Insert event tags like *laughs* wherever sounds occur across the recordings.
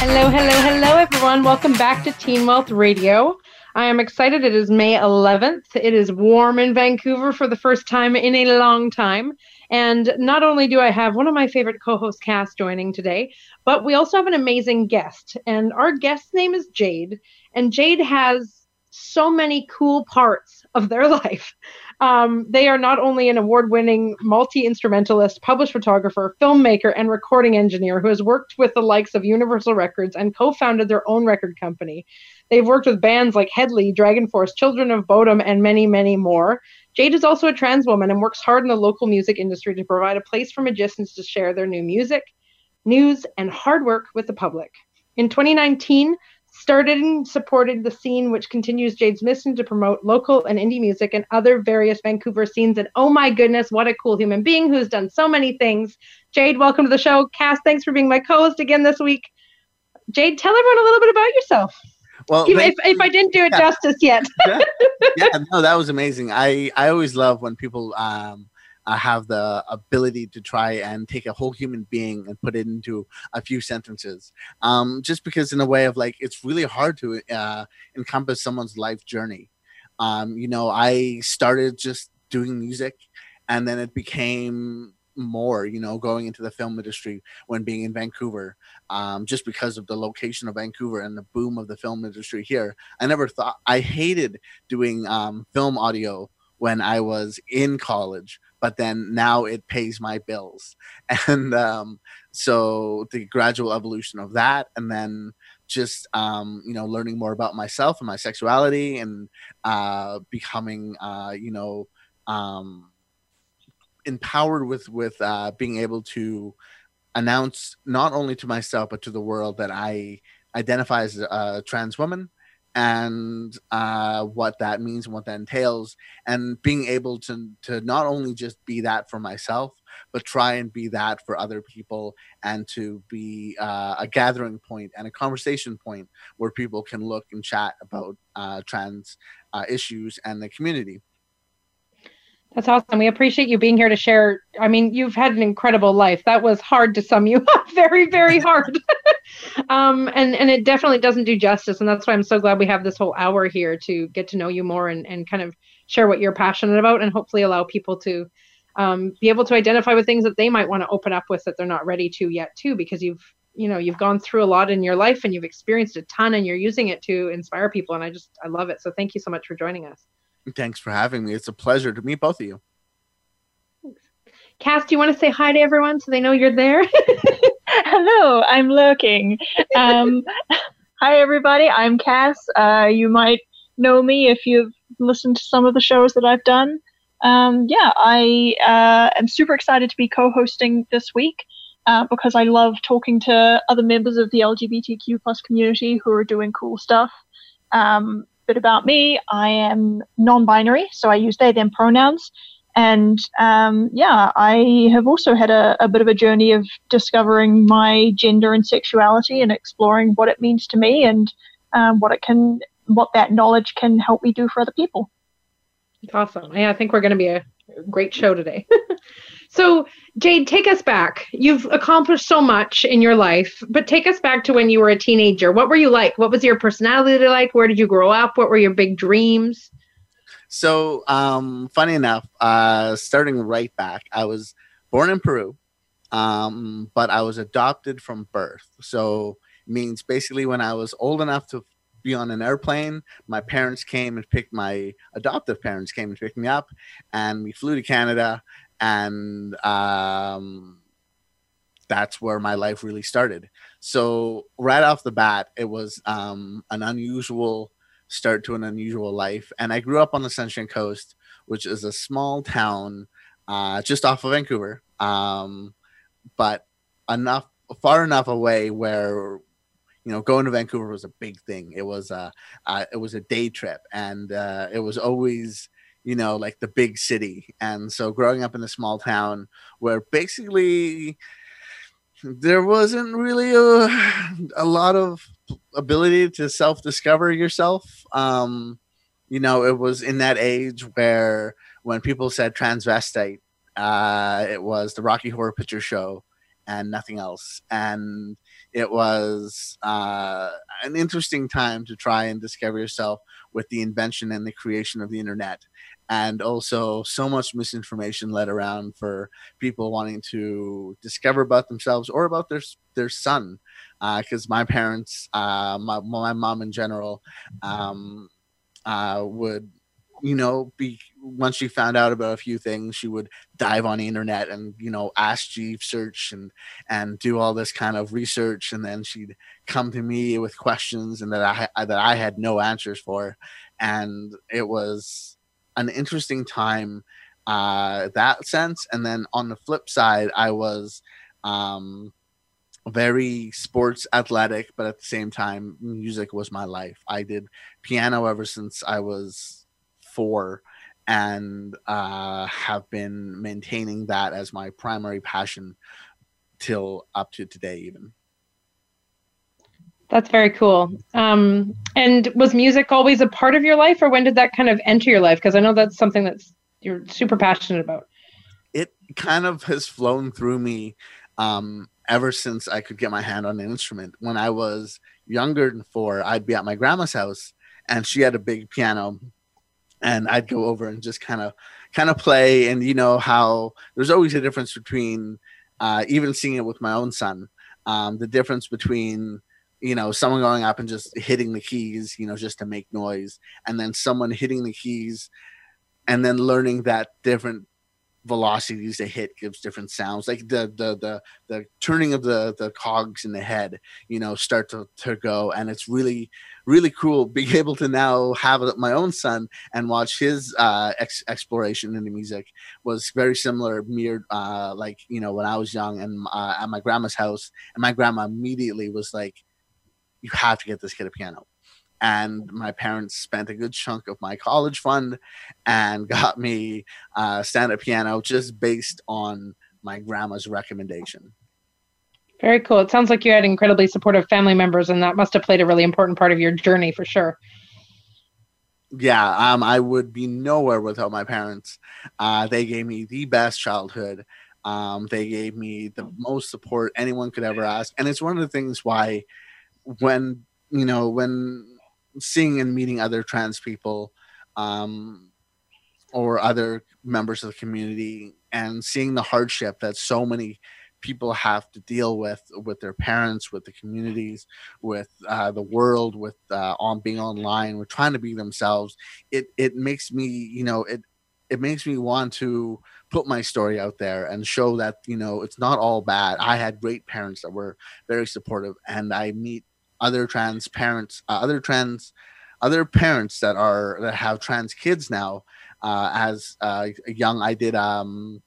Hello, hello, hello, everyone. Welcome back to Teen Wealth Radio. I am excited. It is May 11th. It is warm in Vancouver for the first time in a long time. And not only do I have one of my favorite co host Cass joining today, but we also have an amazing guest. And our guest's name is Jade. And Jade has so many cool parts of their *laughs* life. Um, they are not only an award winning multi instrumentalist, published photographer, filmmaker, and recording engineer who has worked with the likes of Universal Records and co founded their own record company. They've worked with bands like Hedley, Dragon Force, Children of Bodom, and many, many more. Jade is also a trans woman and works hard in the local music industry to provide a place for magicians to share their new music, news, and hard work with the public. In 2019, started and supported the scene, which continues Jade's mission to promote local and indie music and other various Vancouver scenes. And oh my goodness, what a cool human being who's done so many things. Jade, welcome to the show. Cass, thanks for being my co host again this week. Jade, tell everyone a little bit about yourself. Well, if, if, I didn't do it yeah. justice yet. yeah. *laughs* yeah, no, that was amazing. I, I always love when people um, uh, have the ability to try and take a whole human being and put it into a few sentences. Um, just because, in a way of like, it's really hard to uh, encompass someone's life journey. Um, you know, I started just doing music, and then it became more, you know, going into the film industry when being in Vancouver, um, just because of the location of Vancouver and the boom of the film industry here. I never thought I hated doing um, film audio when I was in college, but then now it pays my bills. *laughs* And um, so the gradual evolution of that, and then just um, you know learning more about myself and my sexuality, and uh, becoming uh, you know um, empowered with with uh, being able to announce not only to myself but to the world that I identify as a trans woman and uh, what that means and what that entails, and being able to to not only just be that for myself, but try and be that for other people, and to be uh, a gathering point and a conversation point where people can look and chat about uh, trans uh, issues and the community. That's awesome. We appreciate you being here to share. I mean, you've had an incredible life. That was hard to sum you up. *laughs* very, very *laughs* hard. *laughs* um, and and it definitely doesn't do justice. And that's why I'm so glad we have this whole hour here to get to know you more and and kind of share what you're passionate about, and hopefully allow people to um, be able to identify with things that they might want to open up with that they're not ready to yet, too, because you've you know you've gone through a lot in your life and you've experienced a ton, and you're using it to inspire people. And I just I love it. So thank you so much for joining us. Thanks for having me. It's a pleasure to meet both of you. Cass, do you want to say hi to everyone so they know you're there? *laughs* Hello, I'm lurking. Um, *laughs* hi, everybody. I'm Cass. Uh, you might know me if you've listened to some of the shows that I've done. Um, yeah, I uh, am super excited to be co hosting this week. Uh, because I love talking to other members of the LGBTQ plus community who are doing cool stuff. Um, bit about me. I am non-binary, so I use they them pronouns. And um, yeah, I have also had a, a, bit of a journey of discovering my gender and sexuality and exploring what it means to me and um, what it can, what that knowledge can help me do for other people. Awesome. Yeah, I think we're going to be a great show today. *laughs* So, Jade, take us back. You've accomplished so much in your life, but take us back to when you were a teenager. What were you like? What was your personality like? Where did you grow up? What were your big dreams? So, um, funny enough, uh, starting right back, I was born in Peru, um, but I was adopted from birth. So, means basically when I was old enough to be on an airplane. My parents came and picked my adoptive parents came and picked me up, and we flew to Canada and um, that's where my life really started. So right off the bat, it was um, an unusual start to an unusual life, and I grew up on the Sunshine Coast, which is a small town uh, just off of Vancouver, um, but enough far enough away where you know, going to Vancouver was a big thing. It was a, uh, it was a day trip, and uh, it was always, you know, like the big city. And so, growing up in a small town where basically there wasn't really a, a lot of ability to self discover yourself. Um, you know, it was in that age where when people said transvestite, uh, it was the Rocky Horror Picture Show and nothing else. And it was uh, an interesting time to try and discover yourself with the invention and the creation of the internet. And also, so much misinformation led around for people wanting to discover about themselves or about their their son, because uh, my parents, uh, my my mom in general, um, uh, would you know, be once she found out about a few things, she would dive on the internet and you know ask Jeeves search and and do all this kind of research, and then she'd come to me with questions and that I that I had no answers for, and it was an interesting time uh, that sense. And then on the flip side, I was um, very sports athletic, but at the same time, music was my life. I did piano ever since I was four and uh, have been maintaining that as my primary passion till up to today even that's very cool. Um, and was music always a part of your life or when did that kind of enter your life? Because i know that's something that's you're super passionate about. It kind of has flown through me um, ever since i could get my hand on an instrument. When i was younger than four i'd be at my grandma's house and she had a big piano and I'd go over and just kind of kind of play. And you know how there's always a difference between uh, even seeing it with my own son. Um, the difference between you know someone going up and just hitting the keys you know just to make noise and then someone hitting the keys and then learning that different velocities they hit gives different sounds. Like the the the the turning of the the cogs in the head you know start to, to go and it's really really cool *laughs* being able to now have my own son and watch his uh ex- exploration into music was very similar mirrored uh like you know when i was young and uh, at my grandma's house and my grandma immediately was like you have to get this kid a piano. And my parents spent a good chunk of my college fund and *laughs* got me uh, stand-up piano just based on my grandma's recommendation. Very cool. It sounds like you had incredibly supportive family members and that must have played a really important part of your journey for sure. Yeah um, i would be nowhere without my parents. Uh, they gave me the best childhood. Um, they gave me the most support anyone could ever ask. And it's one of the things why when you know when seeing and meeting other trans people um, or other members of the community and seeing the hardship that so many people have to deal with with their parents with the communities with uh, the world with uh, on being online with trying to be themselves it it makes me you know it it makes me want to put my story out there and show that you know it's not all bad. I had great parents that were very supportive and i meet other trans parents, uh, other trans, other parents that are that have trans kids now. Uh, as uh, young, I did um,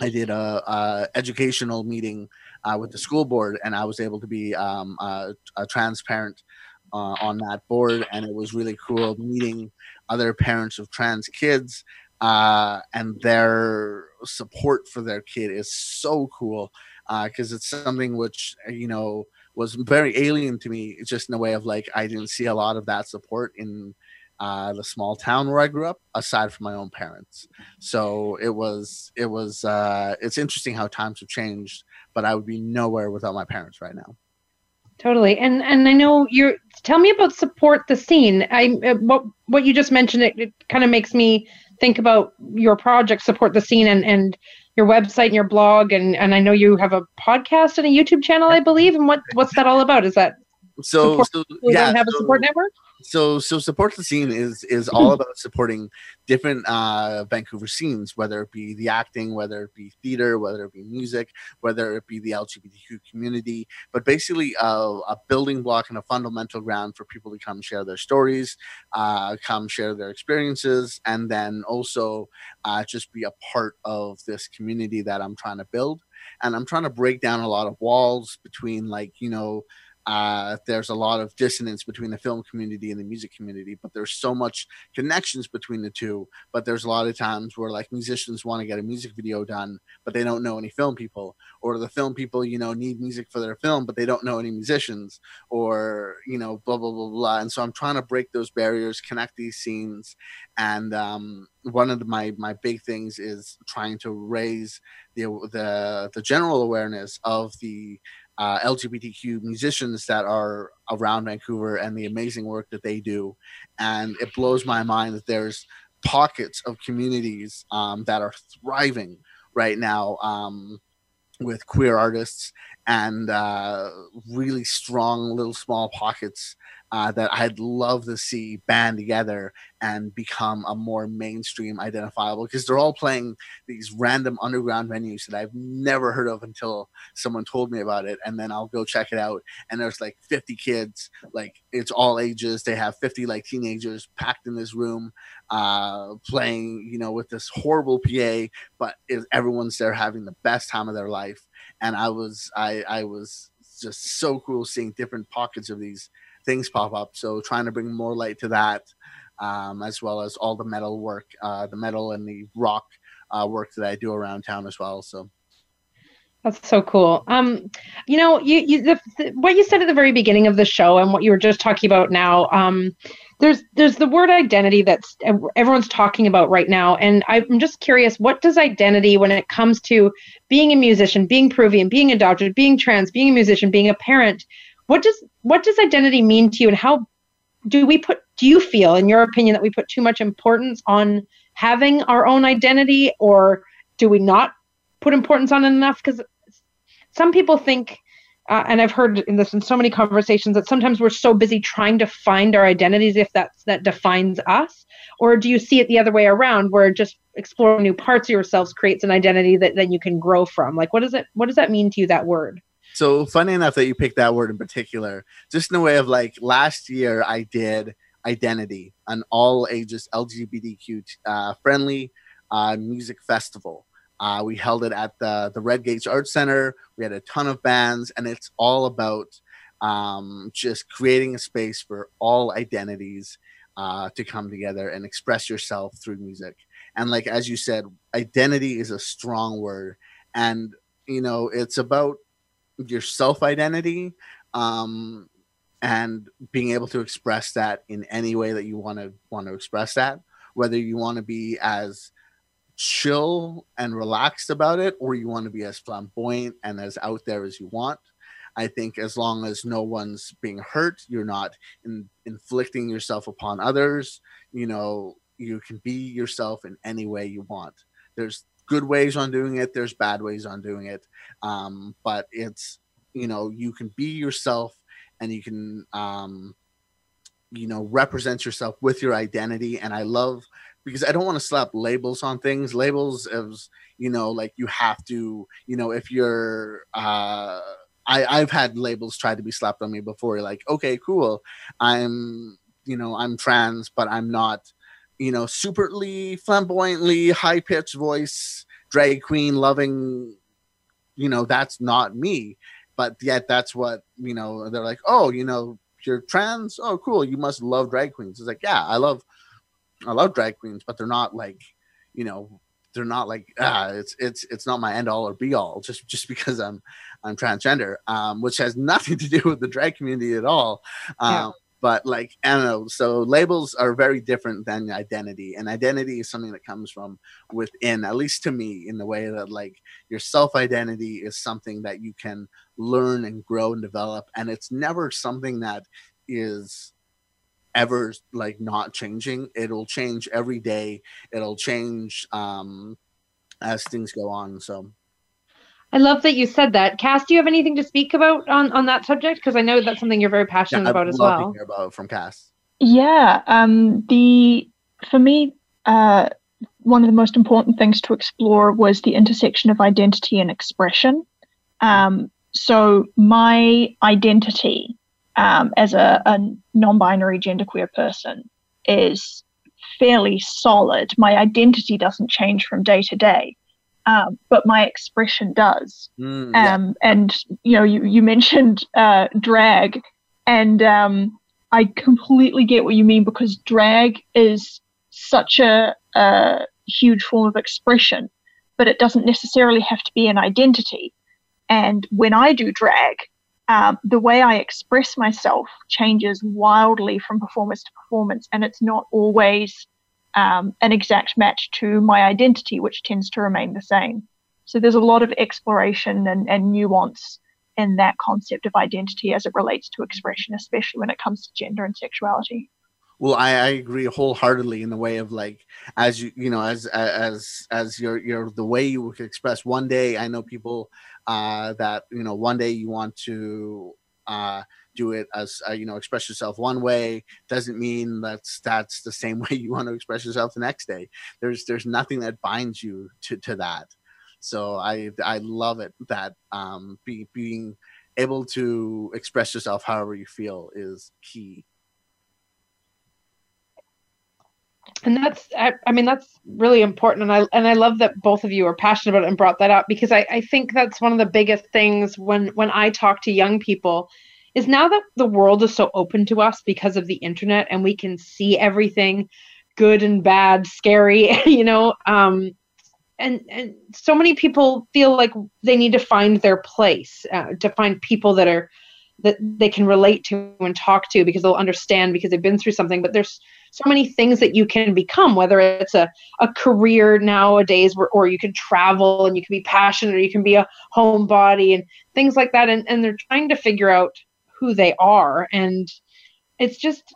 I did a, a educational meeting uh, with the school board, and I was able to be um, a, a trans parent uh, on that board, and it was really cool meeting other parents of trans kids. Uh, and their support for their kid is so cool because uh, it's something which you know was very alien to me just in a way of like i didn't see a lot of that support in uh, the small town where i grew up aside from my own parents. So it was it was uh, it's interesting how times have changed but i would be nowhere without my parents right now. Totally. And and i know you're tell me about support the scene. I uh, what what you just mentioned it, it kind of makes me think about your project support the scene and and your website and your blog and and I know you have a podcast and a YouTube channel I believe and what what's that all about? Is that so, so yeah have so, a support network so so support the scene is is all about supporting different uh vancouver scenes whether it be the acting whether it be theater whether it be music whether it be the lgbtq community. But basically uh, a building block and a fundamental ground for people to come share their stories uh come share their experiences and then also uh just be a part of this community that i'm trying to build. And i'm trying to break down a lot of walls between like you know uh, there's a lot of dissonance between the film community and the music community, but there's so much connections between the two. But there's a lot of times where like musicians want to get a music video done, but they don't know any film people, or the film people, you know, need music for their film, but they don't know any musicians, or you know, blah blah blah blah. And so I'm trying to break those barriers, connect these scenes, and um, one of the, my my big things is trying to raise the the the general awareness of the uh, LGBTQ musicians that are around Vancouver and the amazing work that they do. And it blows my mind that there's pockets of communities um, that are thriving right now um, with queer artists and uh, really strong little small pockets uh, that I'd love to see band together and become a more mainstream identifiable because they're all playing these random underground venues that I've never heard of until someone told me about it. And then I'll go check it out. And there's like 50 kids, like it's all ages. They have 50 like teenagers packed in this room uh, playing, you know, with this horrible PA, but everyone's there having the best time of their life. And I was, I, I was just so cool seeing different pockets of these things pop up. So trying to bring more light to that, um, as well as all the metal work, uh, the metal and the rock uh, work that I do around town as well. So. That's so cool. Um, you know, you, you the, the, what you said at the very beginning of the show and what you were just talking about now. Um, there's there's the word identity that's everyone's talking about right now, and I'm just curious, what does identity when it comes to being a musician, being Peruvian, being adopted, being trans, being a musician, being a parent? What does what does identity mean to you, and how do we put? Do you feel, in your opinion, that we put too much importance on having our own identity, or do we not put importance on it enough? Because some people think, uh, and I've heard in this in so many conversations that sometimes we're so busy trying to find our identities if that's that defines us, or do you see it the other way around, where just exploring new parts of yourselves creates an identity that then you can grow from? Like, what does it? What does that mean to you? That word? So funny enough that you picked that word in particular, just in the way of like last year I did identity, an all ages LGBTQ uh, friendly uh, music festival. Uh, we held it at the the Red Gates Art Center. We had a ton of bands, and it's all about um, just creating a space for all identities uh, to come together and express yourself through music. And like as you said, identity is a strong word, and you know it's about your self identity um, and being able to express that in any way that you want to want to express that whether you want to be as chill and relaxed about it or you want to be as flamboyant and as out there as you want. I think as long as no one's being hurt you're not in, inflicting yourself upon others you know you can be yourself in any way you want. There's good ways on doing it there's bad ways on doing it um, but it's you know you can be yourself and you can um, you know represent yourself with your identity and i love because i don't want to slap labels on things labels as you know like you have to you know if you're uh I, I've had labels try to be slapped on me before. Like, okay, cool. I'm, you know, I'm trans, but I'm not, you know, superly flamboyantly high pitched voice, drag queen loving, you know, that's not me but yet that's what you know they're like oh you know you're trans oh cool you must love drag queens it's like yeah i love i love drag queens but they're not like you know they're not like ah it's it's it's not my end all or be all just just because i'm i'm transgender um which has nothing *laughs* to do with the drag community at all um yeah but like I don't know. So labels are very different than identity, and identity is something that comes from within, at least to me, in the way that like your self identity is something that you can learn and grow and develop, and it's never something that is ever like not changing. It'll change every day. It'll change um, as things go on. So I love that you said that. Cass, do you have anything to speak about on, on that subject? Because I know that's something you're very passionate yeah, about as well. To hear about from Cass. Yeah. Um, the for me, uh, one of the most important things to explore was the intersection of identity and expression. Um, so my identity um, as a, a non-binary genderqueer person is fairly solid. My identity doesn't change from day to day. um, but my expression does. Mm, yeah. Um, and you know, you you mentioned uh, drag, and um, I completely get what you mean because drag is such a, a huge form of expression, but it doesn't necessarily have to be an identity. And when I do drag, um, the way I express myself changes wildly from performance to performance, and it's not always um, an exact match to my identity, which tends to remain the same. So there's a lot of exploration and, and nuance in that concept of identity as it relates to expression, especially when it comes to gender and sexuality. Well, I, I agree wholeheartedly in the way of like as you you know as as as your your the way you express one day. I know people uh, that you know one day you want to uh, do it as uh, you know express yourself one way doesn't mean that's that's the same *laughs* way you want to express yourself the next day. There's there's nothing that binds you to to that. So i i love it that um be, being able to express yourself however you feel is key and that's I, I, mean that's really important and i and i love that both of you are passionate about it and brought that up because I, I think that's one of the biggest things when when i talk to young people is now that the world is so open to us because of the internet and we can see everything good and bad scary *laughs* you know um and and so many people feel like they need to find their place uh, to find people that are that they can relate to and talk to because they'll understand because they've been through something. But there's so many things that you can become whether it's a, a career nowadays where, or you can travel and you can be passionate or you can be a homebody and things like that. And, and they're trying to figure out who they are. And it's just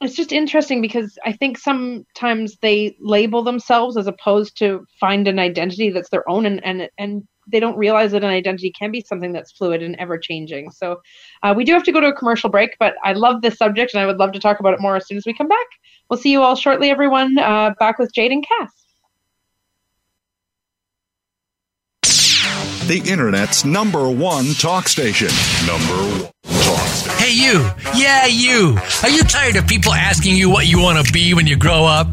it's just interesting because I think sometimes they label themselves as opposed to find an identity that's their own and and and they don't realize that an identity can be something that's fluid and ever changing. So uh, we do have to go to a commercial break, but I love this subject and I would love to talk about it more as soon as we come back. We'll see you all shortly, everyone. Uh, back with Jade and Cass. The Internet's number one talk station. Number one talk station. Hey, you. Yeah, you. Are you tired of people asking you what you want to be when you grow up?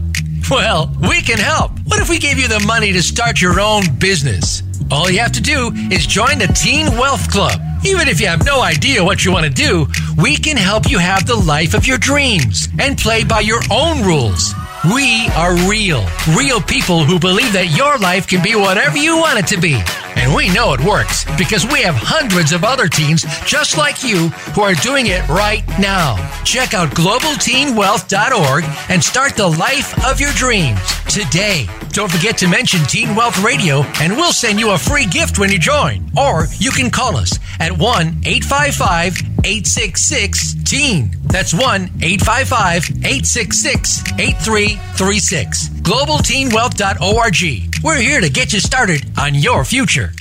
Well, we can help. What if we gave you the money to start your own business? All you have to do is join the Teen Wealth Club. Even if you have no idea what you want to do, we can help you have the life of your dreams and play by your own rules. We are real, real people who believe that your life can be whatever you want it to be. And we know it works because we have hundreds of other teens just like you who are doing it right now. Check out globalteenwealth.org and start the life of your dreams today. Don't forget to mention Teen Wealth Radio and we'll send you a free gift when you join. Or you can call us at 1 855 866 TEEN. That's 1 855 866 8336. GlobalTeenWealth.org. We're here to get you started on your future.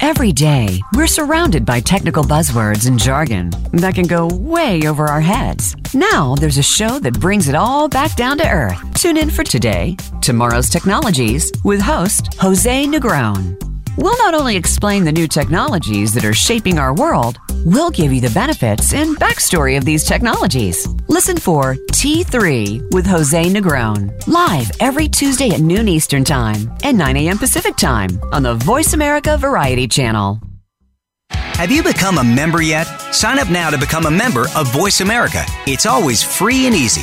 Every day, we're surrounded by technical buzzwords and jargon that can go way over our heads. Now, there's a show that brings it all back down to earth. Tune in for today, Tomorrow's Technologies, with host Jose Negron. We'll not only explain the new technologies that are shaping our world, we'll give you the benefits and backstory of these technologies. Listen for T3 with Jose Negron, live every Tuesday at noon Eastern Time and 9 a.m. Pacific Time on the Voice America Variety Channel. Have you become a member yet? Sign up now to become a member of Voice America. It's always free and easy.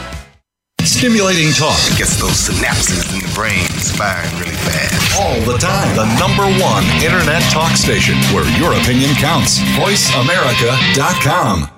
Stimulating talk Gets those synapses in the brain firing really fast. all the time. The number one internet talk station where your opinion counts. VoiceAmerica.com.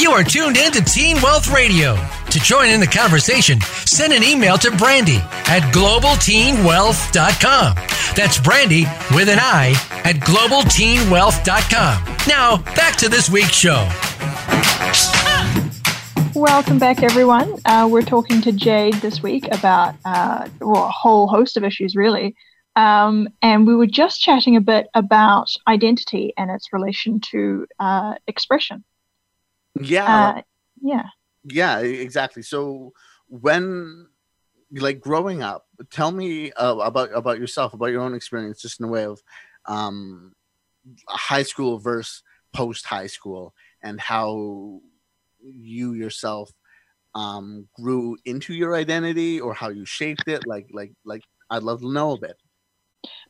You are tuned in to Teen Wealth Radio. To join in the conversation, send an email to Brandy at globalteenwealth.com. That's Brandy with an I at globalteenwealth.com. Now, back to this week's show. Welcome back, everyone. Uh, we're talking to Jade this week about uh, well, a whole host of issues, really. Um, and we were just chatting a bit about identity and its relation to uh, expression. Yeah. Uh, yeah. Yeah, exactly. So when like growing up, tell me uh, about about yourself, about your own experience, just in a way of um, high school versus post high school, and how you yourself um, grew into your identity, or how you shaped it. Like, like, like, I'd love to know a bit.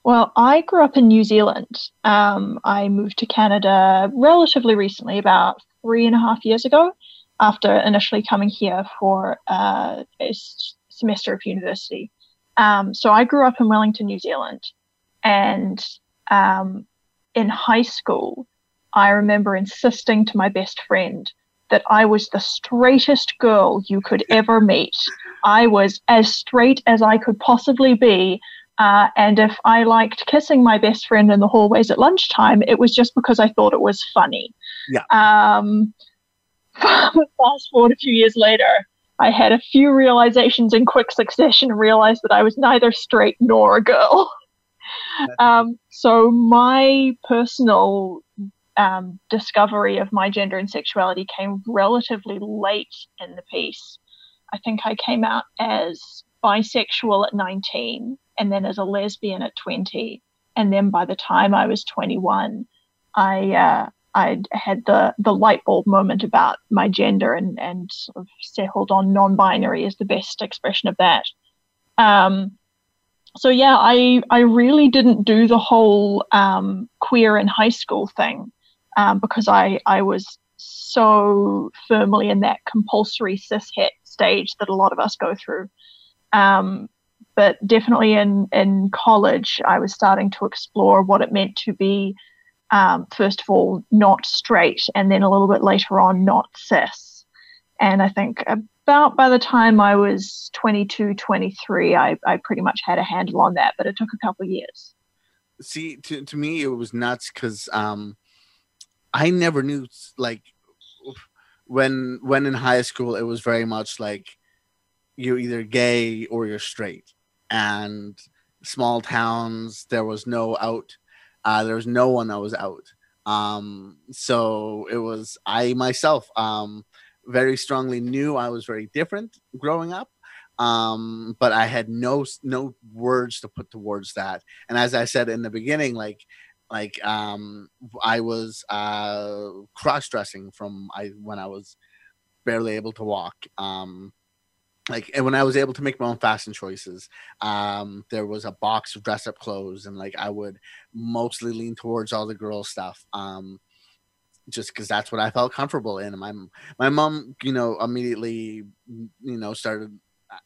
Well, I grew up in New Zealand. Um, I moved to Canada relatively recently, about three and a half years ago, after initially coming here for uh, a semester of university. Um, so I grew up in Wellington, New Zealand. And um, in high school, I remember insisting to my best friend that I was the straightest girl you could *laughs* ever meet. I was as straight as I could possibly be. Uh, and if I liked kissing my best friend in the hallways at lunchtime, it was just because I thought it was funny. Yeah. Um, *laughs* fast forward a few years later, I had a few realizations in quick succession and realized that I was neither straight nor a girl. *laughs* *laughs* Um, so my personal um, discovery of my gender and sexuality came relatively late in the piece. I think I came out as bisexual at 19 and then as a lesbian at 20. And then by the time I was 21, I uh, I had the the light bulb moment about my gender and and sort of settled on non-binary as the best expression of that. Um, so yeah, I I really didn't do the whole um, queer in high school thing um, because I I was so firmly in that compulsory cis het stage that a lot of us go through. Um, but definitely in in college, I was starting to explore what it meant to be um, first of all, not straight, and then a little bit later on, not cis. And I think about by the time I was 22, 23, I, I pretty much had a handle on that, but it took a couple years. See, to, to me, it was nuts because um, I never knew, like, when when in high school, it was very much like you're either gay or you're straight. And small towns, there was no out uh, there was no one that was out. Um, so it was I myself um, very strongly knew I was very different growing up, um, but I had no no words to put towards that. And as I said in the beginning, like like um, I was uh, cross dressing from I when I was barely able to walk. Um, like and when I was able to make my own fashion choices, um, there was a box of dress up clothes, and like I would mostly lean towards all the girl stuff, um, just because that's what I felt comfortable in. And my my mom, you know, immediately, you know, started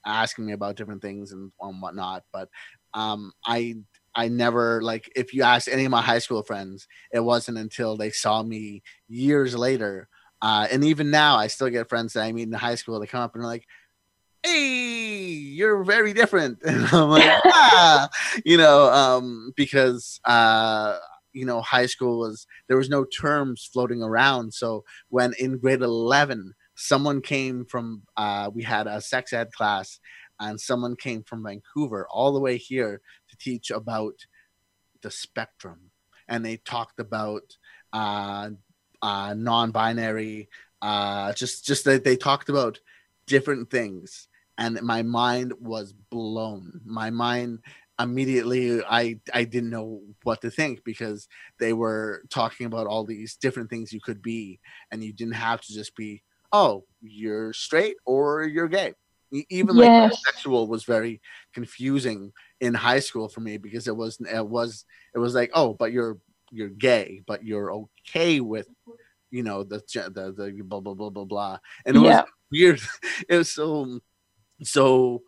asking me about different things and, and whatnot, but um, I I never like if you ask any of my high school friends, it wasn't until they saw me years later. Uh, and even now, I still get friends that I meet in high school. They come up and are like, hey you're very different *laughs* and i'm like *laughs* ah you know um because uh you know high school was there was no terms floating around. So when in grade 11 someone came from uh we had a sex ed class and someone came from vancouver all the way here to teach about the spectrum. And they talked about uh uh non-binary uh just just that they talked about different things. And my mind was blown. My mind immediately i i didn't know what to think because they were talking about all these different things you could be and you didn't have to just be oh you're straight or you're gay. Even like sexual was very confusing in high school for me because it was it was it was like oh but you're you're gay but you're okay with you know the the, the blah blah blah blah blah. And it Yeah. was weird. *laughs* It was so so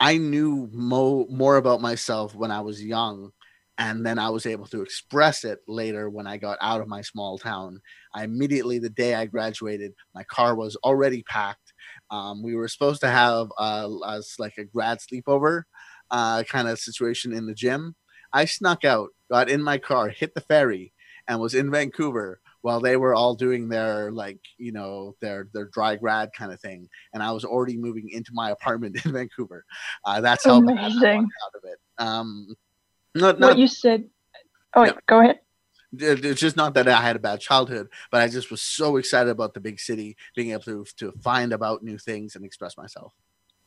I knew mo- more about myself when I was young, and then I was able to express it later when I got out of my small town. I immediately, the day I graduated, my car was already packed. Um, we were supposed to have uh, us like a grad sleepover uh, kind of situation in the gym. I snuck out, got in my car, hit the ferry, and was in Vancouver while they were all doing their like you know their their dry grad kind of thing and i was already moving into my apartment *laughs* in vancouver uh, that's how Amazing. bad I out of it um Not, what not, you said. Oh, Yeah. go ahead. it's just not that I had a bad childhood, but I just was so excited about the big city, being able to to find about new things and express myself.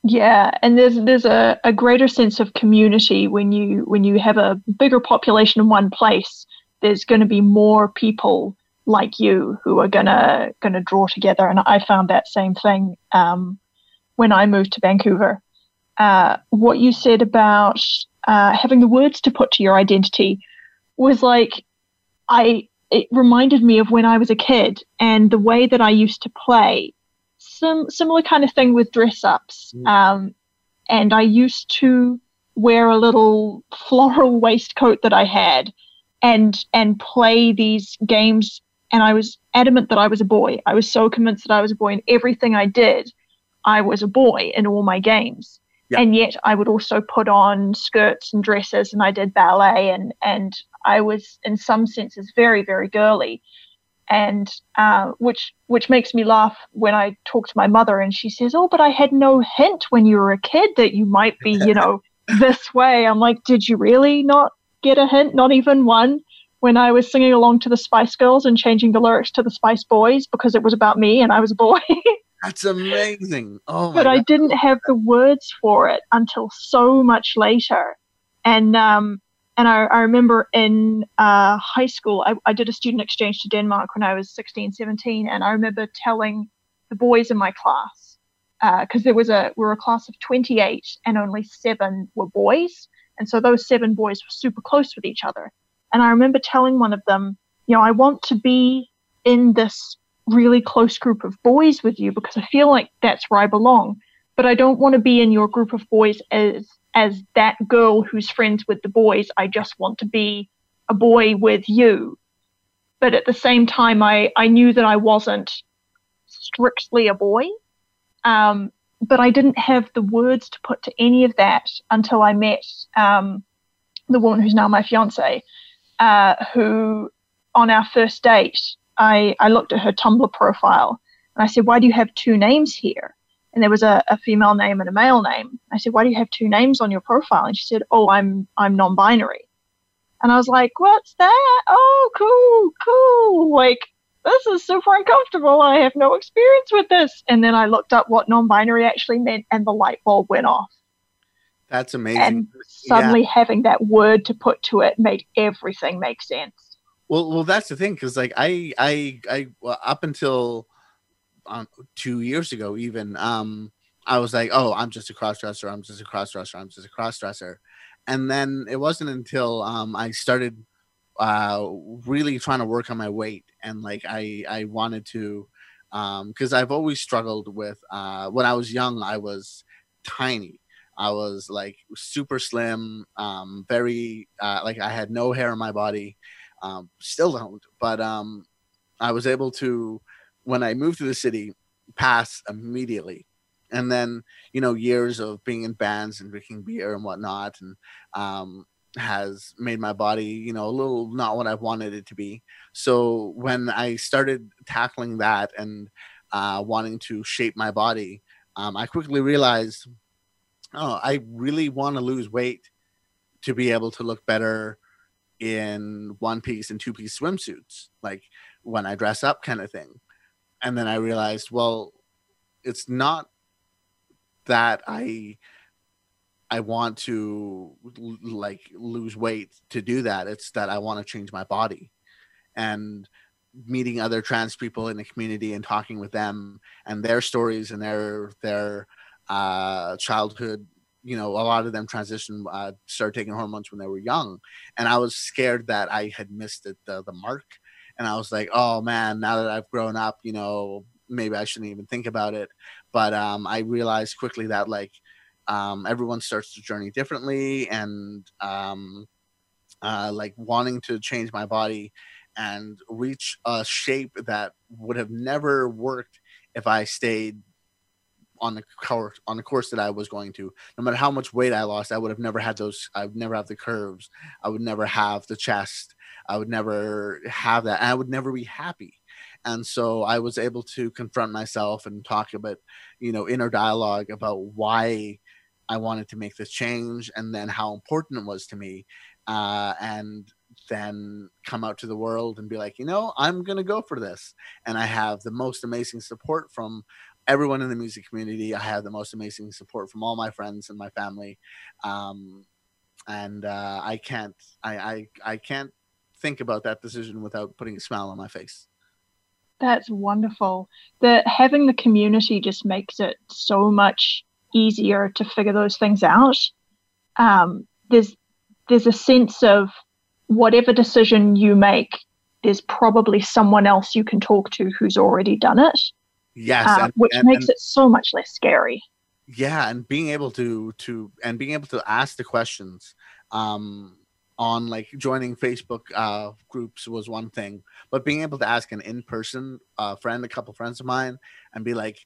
Yeah, and there's there's a, a greater sense of community when you when you have a bigger population in one place. There's going to be more people like you who are gonna gonna draw together, and I found that same thing um, when I moved to Vancouver. Uh, what you said about uh, having the words to put to your identity was like I it reminded me of when I was a kid and the way that I used to play. Some similar kind of thing with dress ups. Mm. Um, and I used to wear a little floral *laughs* waistcoat that I had and and play these games and I was adamant that I was a boy. I was so convinced that I was a boy in everything I did, I was a boy in all my games. And yet I would also put on skirts and dresses and I did ballet and and I was in some senses very, very girly. And uh, which which makes me laugh when I talk to my mother and she says, "Oh, but I had no hint when you were a kid that you might be, you *laughs* know, this way." I'm like, "Did you really not get a hint? Not even one?" When I was singing along to the Spice Girls and changing the lyrics to the Spice Boys because it was about me and I was a boy, *laughs* That's amazing. Oh but I didn't have the words for it until so much later. And um, and I, I remember in uh, high school, I, I did a student exchange to Denmark when I was 16, 17, and I remember telling the boys in my class because there was a we were a class of 28 and only seven were boys, and so those seven boys were super close with each other. And I remember telling one of them, you know, I want to be in this really close group of boys with you because I feel like that's where I belong. But I don't want to be in your group of boys as as that girl who's friends with the boys. I just want to be a boy with you. But at the same time, I, I knew that I wasn't strictly a boy. Um, but I didn't have the words to put to any of that until I met um, the woman who's now my fiance, uh, who on our first date, I, I looked at her Tumblr profile and I said, Why do you have two names here? And there was a, a female name and a male name. I said, Why do you have two names on your profile? And she said, Oh, I'm I'm non binary. And I was like, What's that? Oh, cool, cool. Like, this is super uncomfortable. I have no experience with this. And then I looked up what non binary actually meant and the light bulb went off. That's amazing. And suddenly having that word to put to it made everything make sense. Well, well, that's the thing, because like I, I, I, well, up until um, two years ago, even, um, I was like, oh, I'm just a cross dresser. I'm just a cross dresser. I'm just a cross dresser. And then it wasn't until um, I started uh, really trying to work on my weight and like I, I wanted to, because I've always struggled with. Uh, when I was young, I was tiny. I was like super slim, um, very uh, like I had no hair on my body um, still don't but um, i was able to when i moved to the city pass immediately. And then you know years of being in bands and drinking beer and whatnot and um, has made my body you know a little not what i wanted it to be. So when i started tackling that and uh, wanting to shape my body um, i quickly realized oh i really want to lose weight to be able to look better in one piece and two piece swimsuits, like when I dress up, kind of thing. And then I realized, well, it's not that I I want to like lose weight to do that. It's that I want to change my body, and meeting other trans people in the community and talking with them and their stories and their their uh, childhood you know a lot of them transitioned uh, started taking hormones when they were young. And i was scared that i had missed it, the, the mark. And i was like oh man now that i've grown up you know maybe i shouldn't even think about it. But um, i realized quickly that like um, everyone starts the journey differently and um, uh, like wanting to change my body and reach a shape that would have never worked if i stayed on the course on the course that I was going to. No matter how much weight I lost, I would have never had those. I would never have the curves. I would never have the chest. I would never have that. And I would never be happy. And so I was able to confront myself and talk about, you know, inner dialogue about why I wanted to make this change and then how important it was to me. uh, and then come out to the world and be like, you know, I'm gonna go for this. And I have the most amazing support from everyone in the music community. I have the most amazing support from all my friends and my family. Um, and uh, I can't, I, I, I can't think about that decision without putting a smile on my face. That's wonderful. That having the community just makes it so much easier to figure those things out. Um, there's there's a sense of whatever decision you make, there's probably someone else you can talk to who's already done it. Yes, uh, and, which and, makes and, it so much less scary. Yeah, and being able to to and being able to ask the questions um, on like joining Facebook uh, groups was one thing, but being able to ask an in person uh, friend, a couple friends of mine, and be like,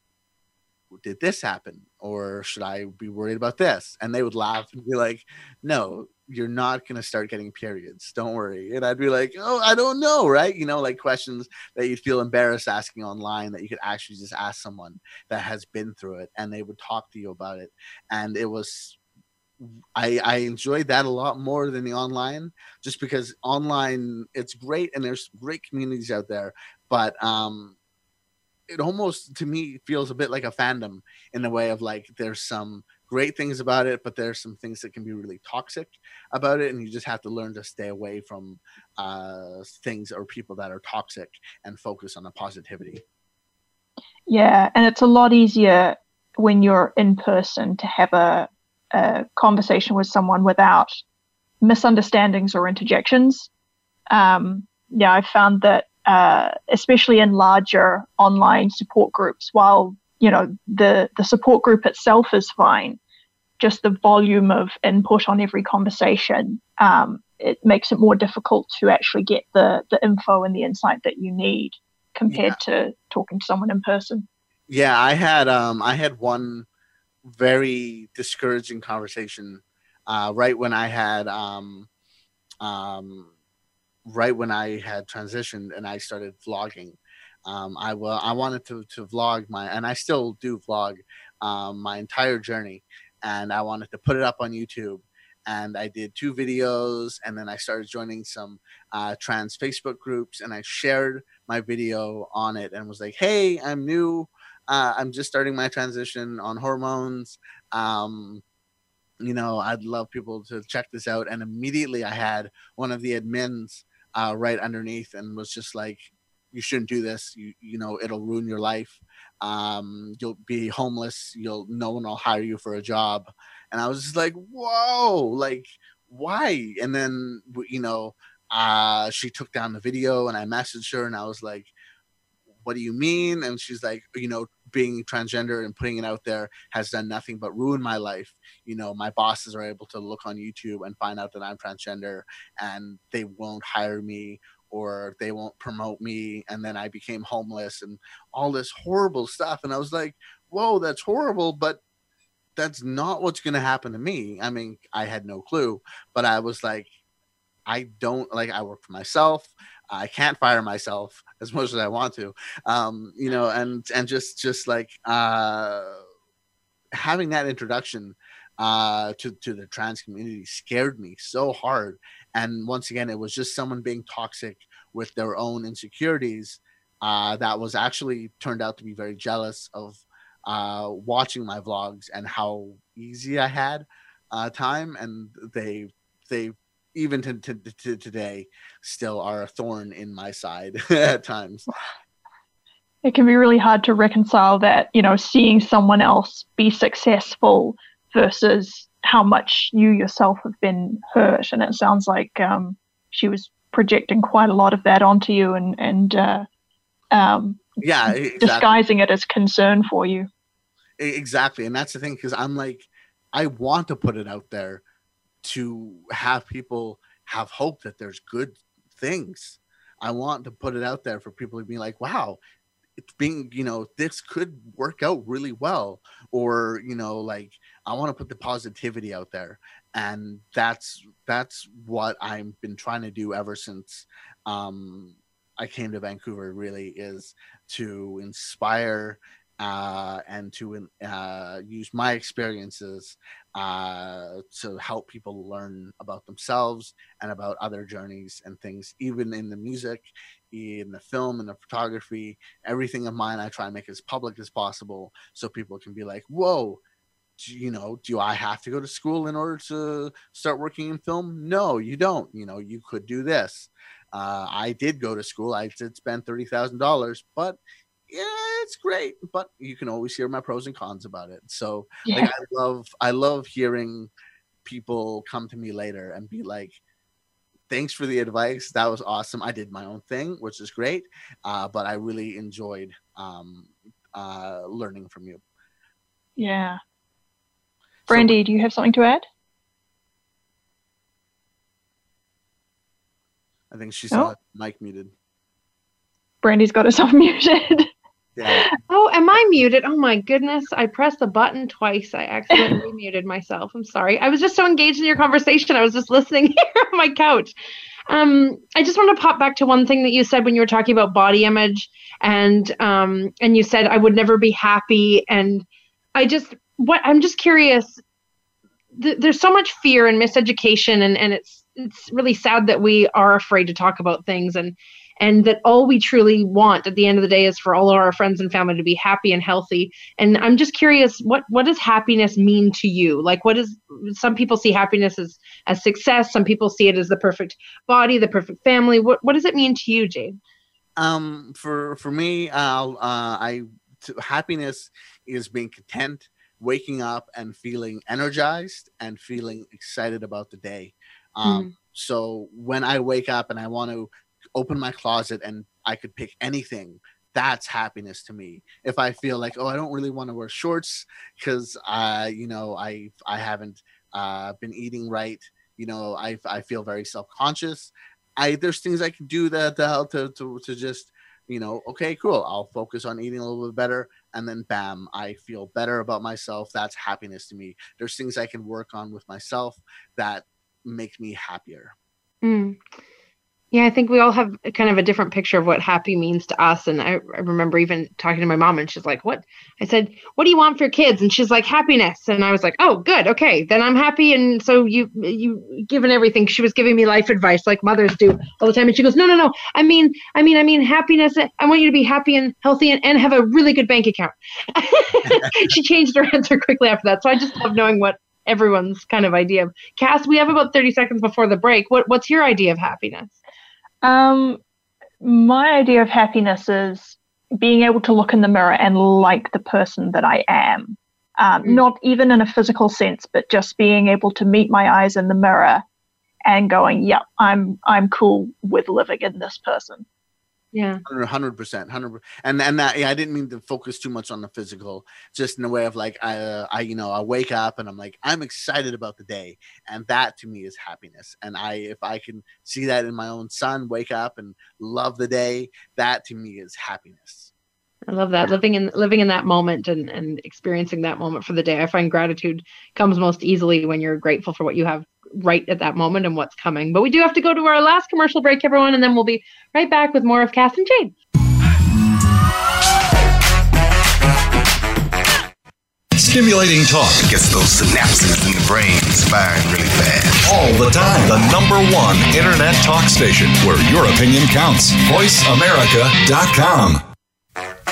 did this happen or should i be worried about this and they would laugh and be like no you're not going to start getting periods don't worry. And i'd be like oh i don't know right? You know like questions that you'd feel embarrassed asking online that you could actually just ask someone that has been through it and they would talk to you about it. And it was I, I enjoyed that a lot more than the online just because online it's great and there's great communities out there but um it almost to me feels a bit like a fandom in the way of like there's some great things about it but there's some things that can be really toxic about it and you just have to learn to stay away from uh, things or people that are toxic and focus on the positivity yeah and it's a lot easier when you're in person to have a, a conversation with someone without misunderstandings or interjections um, yeah i found that uh, especially in larger online support groups. While you know the the support group itself is fine, just the volume of input on every conversation um, it makes it more difficult to actually get the the info and the insight that you need compared yeah. to talking to someone in person. Yeah, I had um I had one very discouraging conversation uh, right when I had um um right when I had transitioned and I started vlogging. Um, I will. I wanted to to vlog my, and I still do vlog um, my entire journey, and I wanted to put it up on YouTube. And I did two videos, and then I started joining some uh, trans Facebook groups, and I shared my video on it, and was like, "Hey, I'm new. Uh, I'm just starting my transition on hormones. Um, you know, I'd love people to check this out." And immediately, I had one of the admins uh, right underneath and was just like, you shouldn't do this. You you know it'll ruin your life. Um, you'll be homeless. You'll no one will hire you for a job. And I was just like, whoa, like why? And then you know, uh, she took down the video and I messaged her and I was like, what do you mean? And she's like, you know, being transgender and putting it out there has done nothing but ruin my life. You know, my bosses are able to look on YouTube and find out that I'm transgender and they won't hire me or they won't promote me. And then I became homeless and all this horrible stuff. And I was like, whoa, that's horrible. But that's not what's going to happen to me. I mean, I had no clue, but I was like, I don't like, I work for myself. I can't fire myself as much as I want to, um, you know, and and just just like uh, having that introduction uh, to to the trans community scared me so hard. And once again, it was just someone being toxic with their own insecurities uh, that was actually turned out to be very jealous of uh, watching my vlogs and how easy I had uh, time, and they they even to, to, to today still are a thorn in my side *laughs* at times. It can be really hard to reconcile that you know seeing someone else be successful versus how much you yourself have been hurt and it sounds like um, she was projecting quite a lot of that onto you and and uh, um, yeah exactly. disguising it as concern for you exactly and that's the thing because i'm like i want to put it out there to have people have hope that there's good things. I want to put it out there for people to be like, wow, it's being, you know, this could work out really well. Or, you know, like I want to put the positivity out there. And that's that's what I've been trying to do ever since um I came to Vancouver really is to inspire uh, and to uh, use my experiences uh, to help people learn about themselves and about other journeys and things, even in the music, in the film, and the photography, everything of mine. I try and make as public as possible so people can be like, "Whoa." You know, do I have to go to school in order to start working in film? No, you don't. You know, you could do this. Uh, I did go to school. I did spend thirty thousand dollars, but yeah, it's great. But you can always hear my pros and cons about it. So, Yeah. like, I love, I love hearing people come to me later and be like, "Thanks for the advice. That was awesome. I did my own thing, which is great. Uh, but I really enjoyed um, uh, learning from you." Yeah. Brandy, do you have something to add? I think she Oh. saw Mike muted. Brandy's got herself *laughs* muted. Yeah. Oh, am I muted? Oh my goodness. I pressed the button twice. I accidentally *laughs* muted myself. I'm sorry. I was just so engaged in your conversation. I was just listening *laughs* here on my couch. Um, I just want to pop back to one thing that you said when you were talking about body image and um and you said I would never be happy and I just what I'm just curious th- there's so much fear and miseducation and and it's it's really sad that we are afraid to talk about things and and that all we truly want at the end of the day is for all of our friends and family to be happy and healthy. And i'm just curious what what does happiness mean to you? Like what is some people see happiness as as success some people see it as the perfect body the perfect family. What what does it mean to you jade? Um for for me i'll uh i t- happiness is being content waking up and feeling energized and feeling excited about the day. Um so when i wake up and i want to open my closet and i could pick anything that's happiness to me. If i feel like oh i don't really want to wear shorts because uh you know i i haven't uh been eating right you know i i feel very self-conscious. I there's things I can do that to help to, to to just you know okay cool I'll focus on eating a little bit better and then bam I feel better about myself that's happiness to me there's things I can work on with myself that make me happier Mm. Yeah, I think we all have kind of a different picture of what happy means to us. And I, I remember even talking to my mom, and she's like, "What?" I said, "What do you want for your kids?" And she's like, "Happiness." And I was like, "Oh, good, okay, then I'm happy." And so you you given everything. She was giving me life advice like mothers do all the time. And she goes, "No, no, no. I mean, I mean, I mean, happiness. I want you to be happy and healthy and, and have a really good bank account." *laughs* she changed her answer quickly after that. So I just love knowing what everyone's kind of idea of. Cass, we have about thirty seconds before the break. What what's your idea of happiness? Um, my idea of happiness is being able to look in the mirror and like the person that I am. Um, Mm. Not even in a physical sense, but just being able to meet my eyes in the mirror and going, "Yep, I'm I'm cool with living in this person." Yeah. hundred percent, hundred. And and that yeah, I didn't mean to focus too much on the physical, just in the way of like I uh, I you know I wake up and I'm like I'm excited about the day, and that to me is happiness. And I if I can see that in my own son, wake up and love the day, that to me is happiness. I love that living in living in that moment and and experiencing that moment for the day. I find gratitude comes most easily when you're grateful for what you have right at that moment and what's coming. But we do have to go to our last commercial break, everyone, and then we'll be right back with more of Cass and Jade. Stimulating talk Gets those synapses in the brain firing really fast. all the time. The number one internet talk station where your opinion counts. VoiceAmerica.com.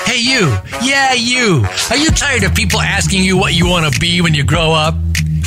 Hey, you. Yeah, you. Are you tired of people asking you what you want to be when you grow up?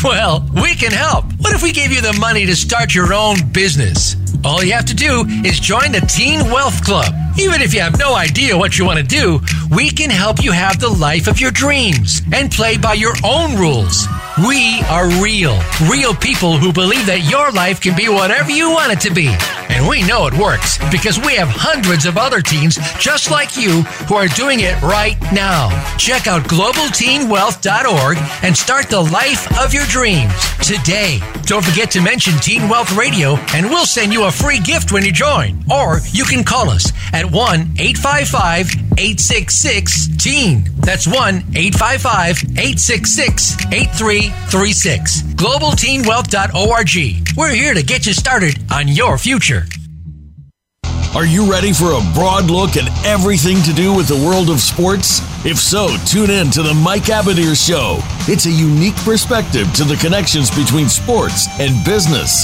Well, we can help. What if we gave you the money to start your own business? All you have to do is join the Teen Wealth Club. Even if you have no idea what you want to do, we can help you have the life of your dreams and play by your own rules. We are real, real people who believe that your life can be whatever you want it to be. And we know it works because we have hundreds of other teens just like you who are doing it right now. Check out globalteenwealth.org and start the life of your dreams today. Don't forget to mention Teen Wealth Radio and we'll send you a free gift when you join. Or you can call us at 1 855 866 TEEN. That's 1 855 866 8336. GlobalTeenWealth.org. We're here to get you started on your future. Are you ready for a broad look at everything to do with the world of sports? If so, tune in to the Mike Abadir Show. It's a unique perspective to the connections between sports and business.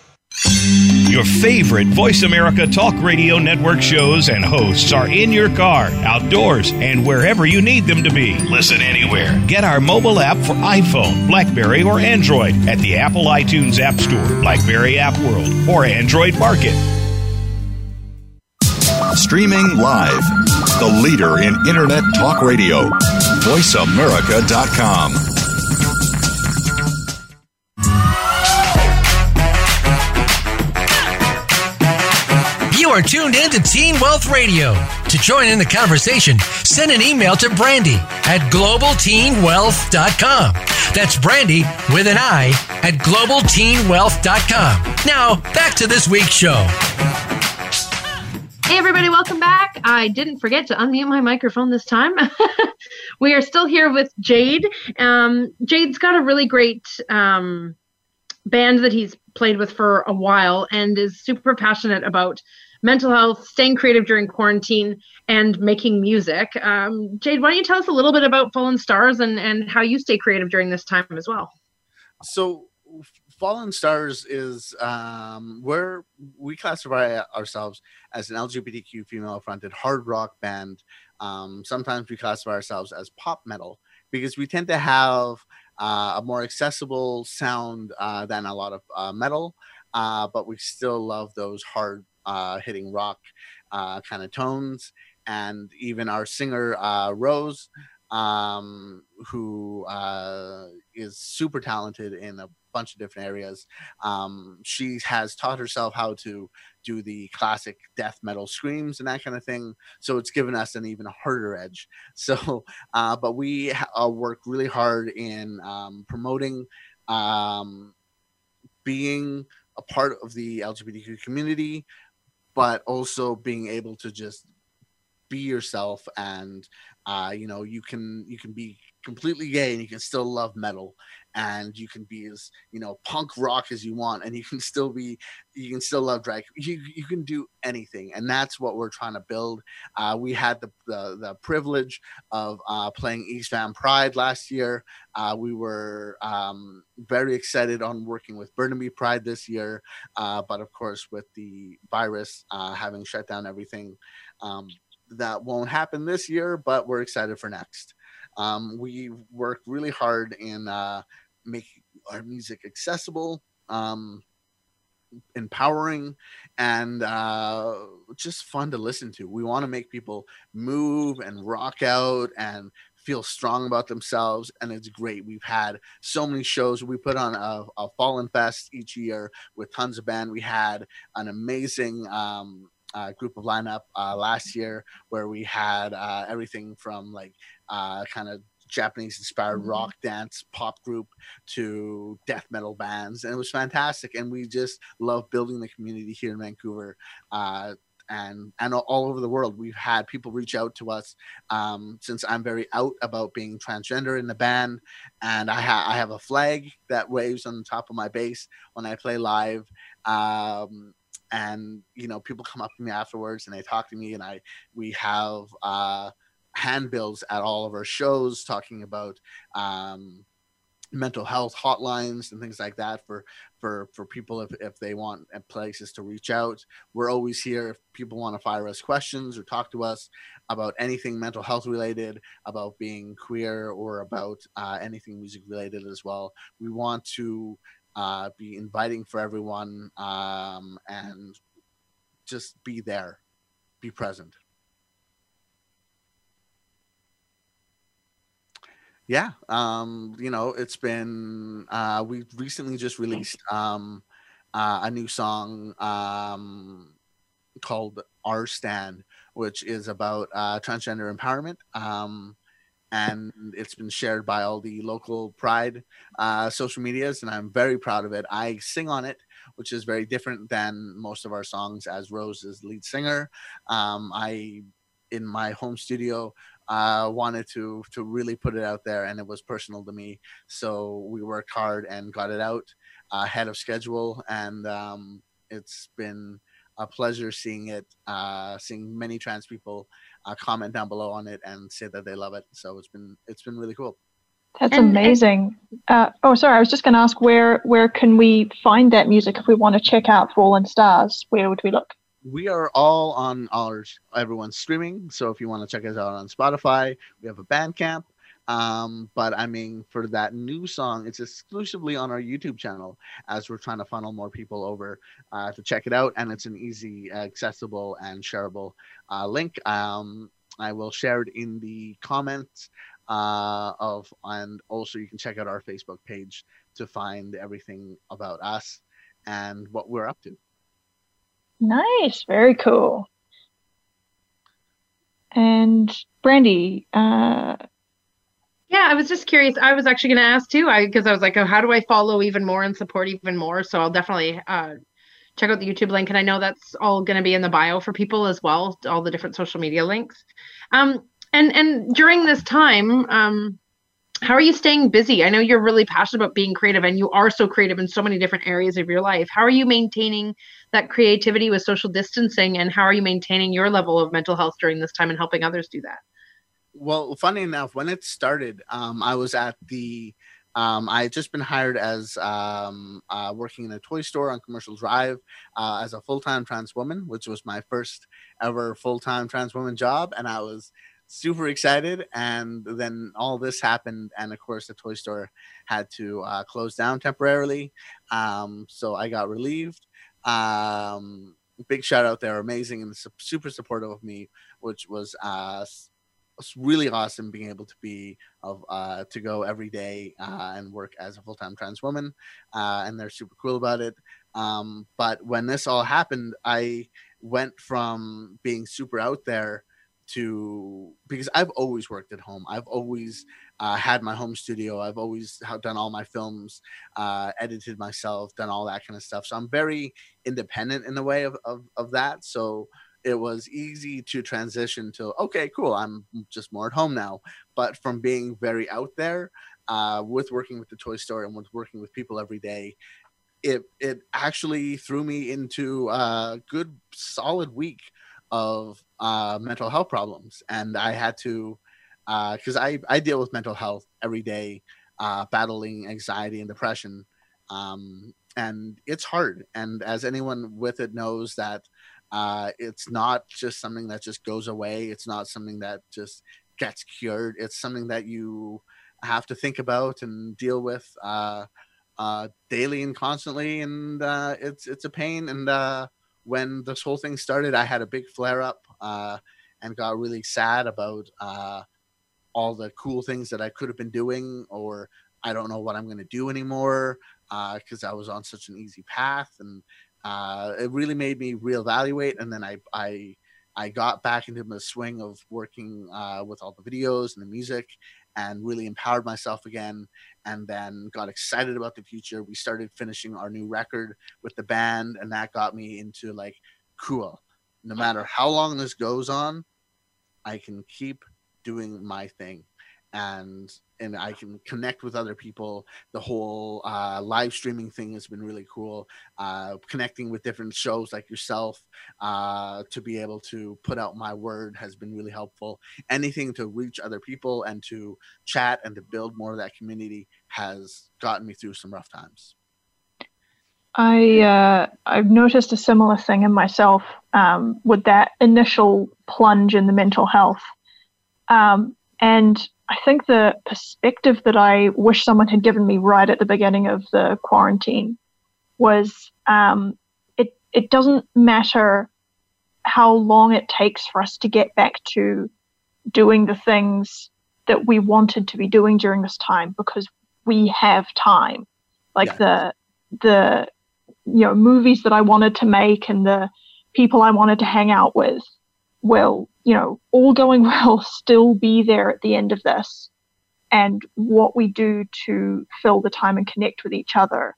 Your favorite Voice America Talk Radio Network shows and hosts are in your car, outdoors, and wherever you need them to be. Listen anywhere. Get our mobile app for iPhone, Blackberry, or Android at the Apple iTunes App Store, Blackberry App World, or Android Market. Streaming live. The leader in Internet Talk Radio. VoiceAmerica.com. are tuned in to Teen Wealth Radio. To join in the conversation, send an email to Brandy at globalteenwealth.com. That's Brandy with an I at globalteenwealth.com. Now, back to this week's show. Hey, everybody, welcome back. I didn't forget to unmute my microphone this time. *laughs* we are still here with Jade. Um, Jade's got a really great um, band that he's played with for a while and is super passionate about mental health, staying creative during quarantine, and making music. Um, Jade, why don't you tell us a little bit about Fallen Stars and, and how you stay creative during this time as well? So, Fallen Stars is um, where we classify ourselves as an LGBTQ female fronted hard rock band. Um, sometimes we classify ourselves as pop metal because we tend to have uh, a more accessible sound uh, than a lot of uh, metal, uh, but we still love those hard uh, hitting rock uh, kind of tones. And even our singer, Rose, um, who is super talented in a bunch of different areas. Um, she has taught herself how to do the classic death metal screams and that kind of thing. So it's given us an even harder edge. *laughs* So, uh, but we uh, work really hard in um, promoting um, being a part of the LGBTQ community, but also being able to just be yourself and uh, you know you can you can be completely gay and you can still love metal and you can be as you know punk rock as you want and you can still be you can still love drag you, you can do anything and that's what we're trying to build. Uh, we had the, the, the privilege of uh, playing east van pride last year. Uh, we were um, very excited on working with burnaby pride this year uh, but of course with the virus uh, having shut down everything um, that won't happen this year but we're excited for next. Um, we work really hard in uh, making our music accessible, um, empowering, and uh, just fun to listen to. We want to make people move and rock out and feel strong about themselves and it's great. We've had so many shows. We put on a, a fallen fest each year with tons of band. We had an amazing um, uh, group of lineup uh, last year where we had uh, everything from like uh, kind of Japanese inspired mm-hmm. rock dance pop group to death metal bands, and it was fantastic. And we just love building the community here in Vancouver. Uh, and and all over the world, we've had people reach out to us um, since I'm very out about being transgender in the band, and I, ha- I have a flag that waves on the top of my bass when I play live. Um, and you know, people come up to me afterwards and they talk to me, and I we have uh, handbills at all of our shows talking about um, mental health hotlines and things like that for for for people if, if they want places to reach out. We're always here if people want to fire us questions or talk to us about anything mental health related about being queer or about uh, anything music related as well. We want to uh, be inviting for everyone um, and just be there be present yeah um you know it's been uh we recently just released um uh, a new song um called our stand which is about uh transgender empowerment um and it's been shared by all the local Pride uh, social medias, and I'm very proud of it. I sing on it, which is very different than most of our songs as Rose's lead singer. Um, I in my home studio uh, wanted to to really put it out there, and it was personal to me. So we worked hard and got it out ahead of schedule, and um, it's been a pleasure seeing it, uh, seeing many trans people uh, comment down below on it and say that they love it. So it's been it's been really cool. That's and, amazing. And, uh, oh, sorry, I was just going to ask where where can we find that music if we want to check out Fallen Stars? Where would we look? We are all on our everyone's streaming. So if you want to check us out on Spotify, we have a Bandcamp. Um, but I mean, for that new song, it's exclusively on our YouTube channel as we're trying to funnel more people over uh, to check it out. And it's an easy, accessible, and shareable uh, link. Um, I will share it in the comments uh, of, and also you can check out our Facebook page to find everything about us and what we're up to. Nice, very cool. And Brandy, uh, yeah, I was just curious. I was actually going to ask too, I because I was like, oh, how do I follow even more and support even more? So I'll definitely uh, check out the YouTube link, and I know that's all going to be in the bio for people as well, all the different social media links. Um, and and during this time, um, how are you staying busy? I know you're really passionate about being creative, and you are so creative in so many different areas of your life. How are you maintaining that creativity with social distancing and how are you maintaining your level of mental health during this time and helping others do that well funny enough when it started um, i was at the um, I had just been hired as um, uh, working in a toy store on Commercial Drive uh, as a full time trans woman, which was my first ever full time trans woman job. And I was super excited. And then all this happened. And of course, the toy store had to uh, close down temporarily. Um, so I got relieved. Um, big shout out there, amazing and super supportive of me, which was uh, really awesome being able to be of uh, to go every day uh, and work as a full time trans woman, uh, and they're super cool about it. Um, but when this all happened, I went from being super out there to because I've always worked at home. I've always uh, had my home studio. I've always done all my films, uh, edited myself, done all that kind of stuff. So I'm very independent in the way of, of, of that. So it was easy to transition to okay, cool. I'm just more at home now. But from being very out there uh, with working with the toy store and with working with people every day, it it actually threw me into a good solid week of uh, mental health problems, and I had to because uh, I I deal with mental health every day, uh, battling anxiety and depression, um, and it's hard. And as anyone with it knows that uh, it's not just something that just goes away. It's not something that just gets cured. It's something that you have to think about and deal with uh, uh, daily and constantly, and uh, it's it's a pain. And when this whole thing started, I had a big flare up uh, and got really sad about uh, all the cool things that I could have been doing, or I don't know what I'm going to do anymore because uh, I was on such an easy path, and uh, it really made me reevaluate. And then I I I got back into the swing of working uh, with all the videos and the music, and really empowered myself again. And then got excited about the future. We started finishing our new record with the band, and that got me into like, cool. No matter how long this goes on, I can keep doing my thing and and I can connect with other people. The whole uh, live streaming thing has been really cool. Uh, connecting with different shows like yourself uh, to be able to put out my word has been really helpful. Anything to reach other people and to chat and to build more of that community has gotten me through some rough times. I uh, I've noticed a similar thing in myself um, with that initial plunge in the mental health. Um, and I think the perspective that I wish someone had given me right at the beginning of the quarantine was um, it, it doesn't matter how long it takes for us to get back to doing the things that we wanted to be doing during this time because we have time. Like the the you know movies that I wanted to make and the people I wanted to hang out with will, you know, all going *laughs* well, still be there at the end of this. And what we do to fill the time and connect with each other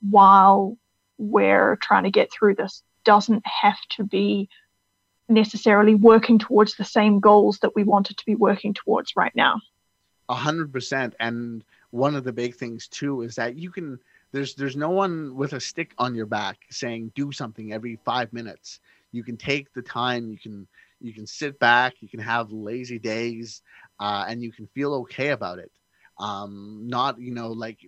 while we're trying to get through this doesn't have to be necessarily working towards the same goals that we wanted to be working towards right now. A hundred percent. And one of the big things too is that you can there's there's no one with a stick on your back saying do something every five minutes. You can take the time, you can you can sit back, you can have lazy days, uh, and you can feel okay about it. Um, not you know like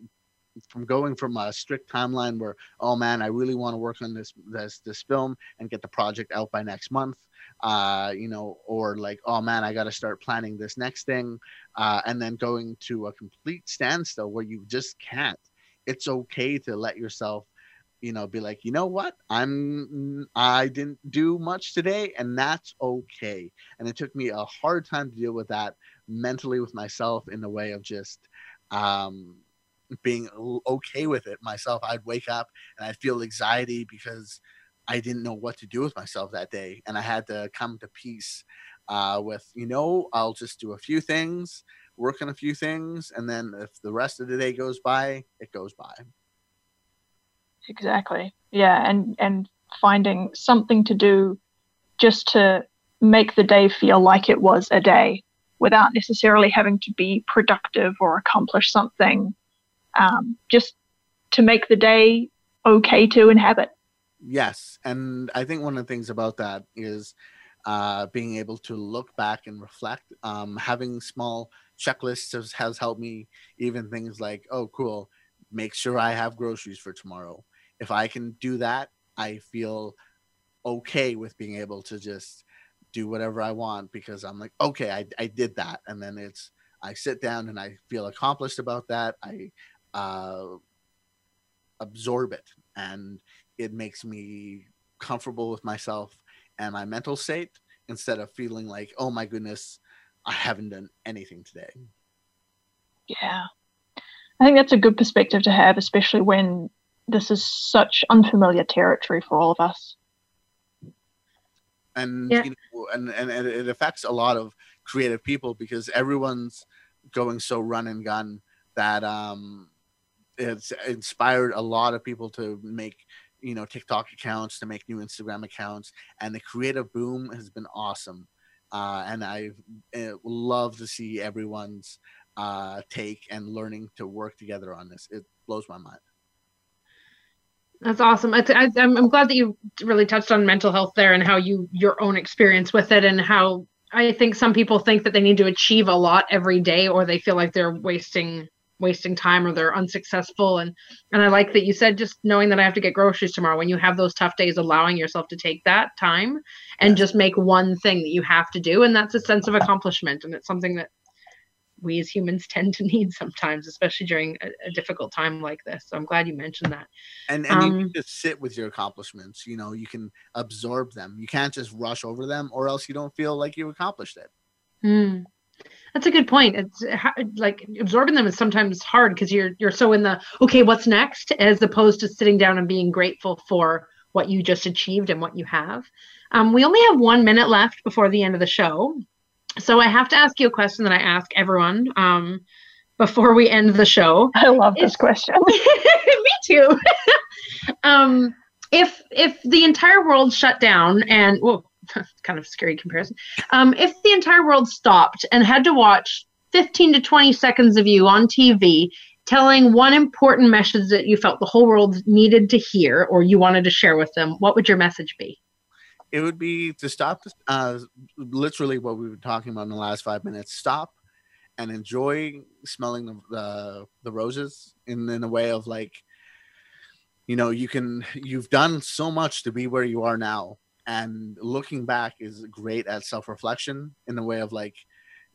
from going from a strict timeline where oh man i really want to work on this this this film and get the project out by next month uh you know or like oh man i got to start planning this next thing uh and then going to a complete standstill where you just can't it's okay to let yourself you know be like you know what i'm i didn't do much today and that's okay and it took me a hard time to deal with that mentally with myself in the way of just um being okay with it myself. I'd wake up and I'd feel anxiety because I didn't know what to do with myself that day, and I had to come to peace uh, with, you know, I'll just do a few things, work on a few things, and then if the rest of the day goes by, it goes by. Exactly. Yeah, and and finding something to do just to make the day feel like it was a day without necessarily having to be productive or accomplish something um, just to make the day okay to inhabit. Yes, and I think one of the things about that is uh, being able to look back and reflect. Um, having small checklists has, has helped me. Even things like, oh, cool, make sure I have groceries for tomorrow. If I can do that, I feel okay with being able to just do whatever I want because I'm like, okay, I, I did that. And then it's, I sit down and I feel accomplished about that. I, uh, absorb it and it makes me comfortable with myself and my mental state instead of feeling like oh my goodness i haven't done anything today yeah i think that's a good perspective to have especially when this is such unfamiliar territory for all of us and yeah. you know, and, and and it affects a lot of creative people because everyone's going so run and gun that um it's inspired a lot of people to make you know TikTok accounts, to make new Instagram accounts, and the creative boom has been awesome. Uh, and I uh, love to see everyone's uh, take and learning to work together on this. It blows my mind. That's awesome. I, am glad that you really touched on mental health there and how you your own experience with it and how I think some people think that they need to achieve a lot every day or they feel like they're wasting wasting time or they're unsuccessful. And and i like that you said just knowing that i have to get groceries tomorrow. When you have those tough days allowing yourself to take that time and just make one thing that you have to do and that's a sense of accomplishment. And it's something that we as humans *laughs* tend to need sometimes especially during a, a difficult time like this so i'm glad you mentioned that and, and um, you just sit with your accomplishments you know you can absorb them you can't just rush over them or else you don't feel like you accomplished it mm. That's a good point. It's like absorbing them is sometimes hard because you're you're so in the okay, what's next, as opposed to sitting down and being grateful for what you just achieved and what you have. Um, we only have one minute left before the end of the show, so I have to ask you a question that I ask everyone um, before we end the show. I love this question. *laughs* Me too. *laughs* um, if if the entire world shut down and well, *laughs* kind of scary comparison. Um, if the entire world stopped and had to watch 15 to 20 seconds of you on TV telling one important message that you felt the whole world needed to hear or you wanted to share with them, what would your message be? It would be to stop, uh, literally what we were talking about in the last five minutes. Stop and enjoy smelling the, the, the roses in, in a way of like, you know, you can, you've done so much to be where you are now and looking back is great at self-reflection in the way of like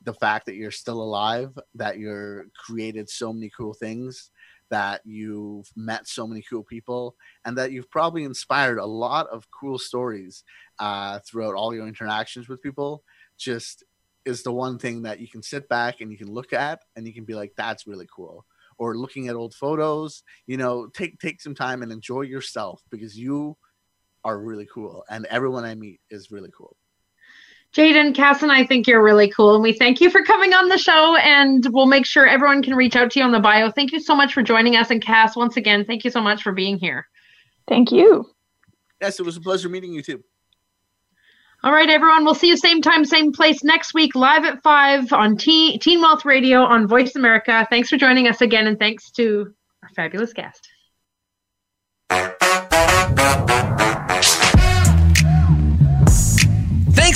the fact that you're still alive that you're created so many cool things that you've met so many cool people and that you've probably inspired a lot of cool stories uh, throughout all your interactions with people just is the one thing that you can sit back and you can look at and you can be like that's really cool or looking at old photos you know take take some time and enjoy yourself because you are really cool, and everyone I meet is really cool. Jaden, Cass, and I think you're really cool, and we thank you for coming on the show. And we'll make sure everyone can reach out to you on the bio. Thank you so much for joining us, and Cass, once again, thank you so much for being here. Thank you. Yes, it was a pleasure meeting you too. All right, everyone. We'll see you same time, same place next week, live at five on Teen, Teen Wealth Radio on Voice America. Thanks for joining us again, and thanks to our fabulous guest.